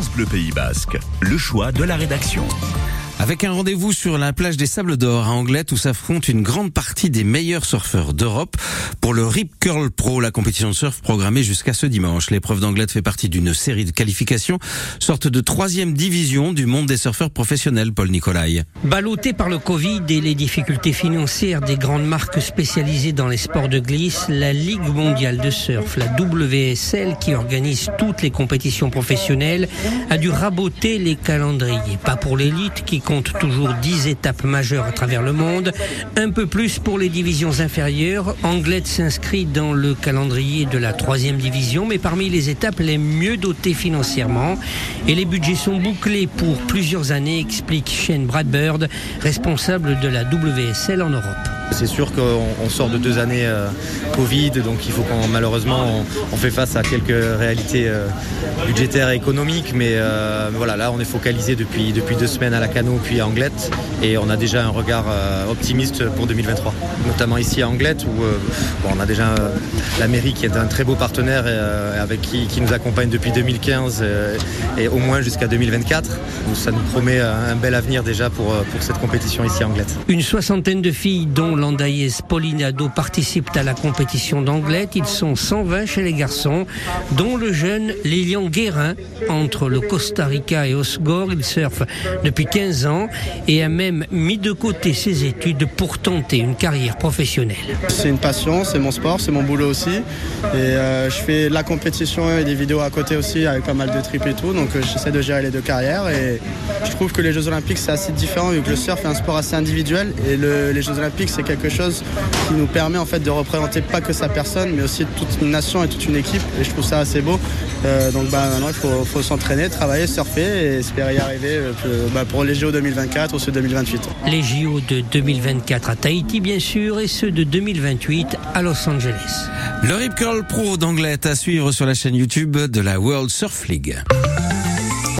France Bleu Pays Basque, le choix de la rédaction. Avec un rendez-vous sur la plage des Sables d'Or à Anglette où s'affrontent une grande partie des meilleurs surfeurs d'Europe pour le Rip Curl Pro, la compétition de surf programmée jusqu'à ce dimanche. L'épreuve d'Anglette fait partie d'une série de qualifications, sorte de troisième division du monde des surfeurs professionnels, Paul Nicolai. Ballotté par le Covid et les difficultés financières des grandes marques spécialisées dans les sports de glisse, la Ligue mondiale de surf, la WSL, qui organise toutes les compétitions professionnelles, a dû raboter les calendriers. Pas pour l'élite qui compte toujours 10 étapes majeures à travers le monde, un peu plus pour les divisions inférieures. Anglette s'inscrit dans le calendrier de la troisième division, mais parmi les étapes les mieux dotées financièrement. Et les budgets sont bouclés pour plusieurs années, explique Shane Bradbird, responsable de la WSL en Europe. C'est sûr qu'on sort de deux années euh, Covid, donc il faut qu'on malheureusement on, fait face à quelques réalités euh, budgétaires et économiques, mais euh, voilà là on est focalisé depuis depuis deux semaines à la Cano puis à Anglette et on a déjà un regard euh, optimiste pour 2023, notamment ici à Anglette où euh, on a déjà euh, la mairie qui est un très beau partenaire avec qui, qui, nous accompagne depuis 2015 et au moins jusqu'à 2024. Donc, ça nous promet un bel avenir déjà pour pour cette compétition ici à Anglette. Une soixantaine de filles dont l'Andaïs Paulinado participent à la compétition d'Anglette. Ils sont 120 chez les garçons, dont le jeune Lilian Guérin. Entre le Costa Rica et Osgore, il surfe depuis 15 ans et a même mis de côté ses études pour tenter une carrière professionnelle. C'est une passion, c'est mon sport, c'est mon boulot aussi. Et euh, je fais la compétition et des vidéos à côté aussi avec pas mal de trips et tout. Donc euh, j'essaie de gérer les deux carrières. Et je trouve que les Jeux Olympiques c'est assez différent vu que le surf est un sport assez individuel. Et le, les Jeux Olympiques c'est quelque chose qui nous permet en fait de représenter pas que sa personne mais aussi toute une nation et toute une équipe. Et je trouve ça assez beau. Euh, donc bah, maintenant il faut, s'entraîner, travailler, surfer et espérer y arriver bah, pour les JO 2024 ou ceux 2028. Les JO de 2024 à Tahiti bien sûr et ceux de 2028 à Los Angeles. Le Rip Curl Pro d'Anglette à suivre sur la chaîne YouTube de la World Surf League.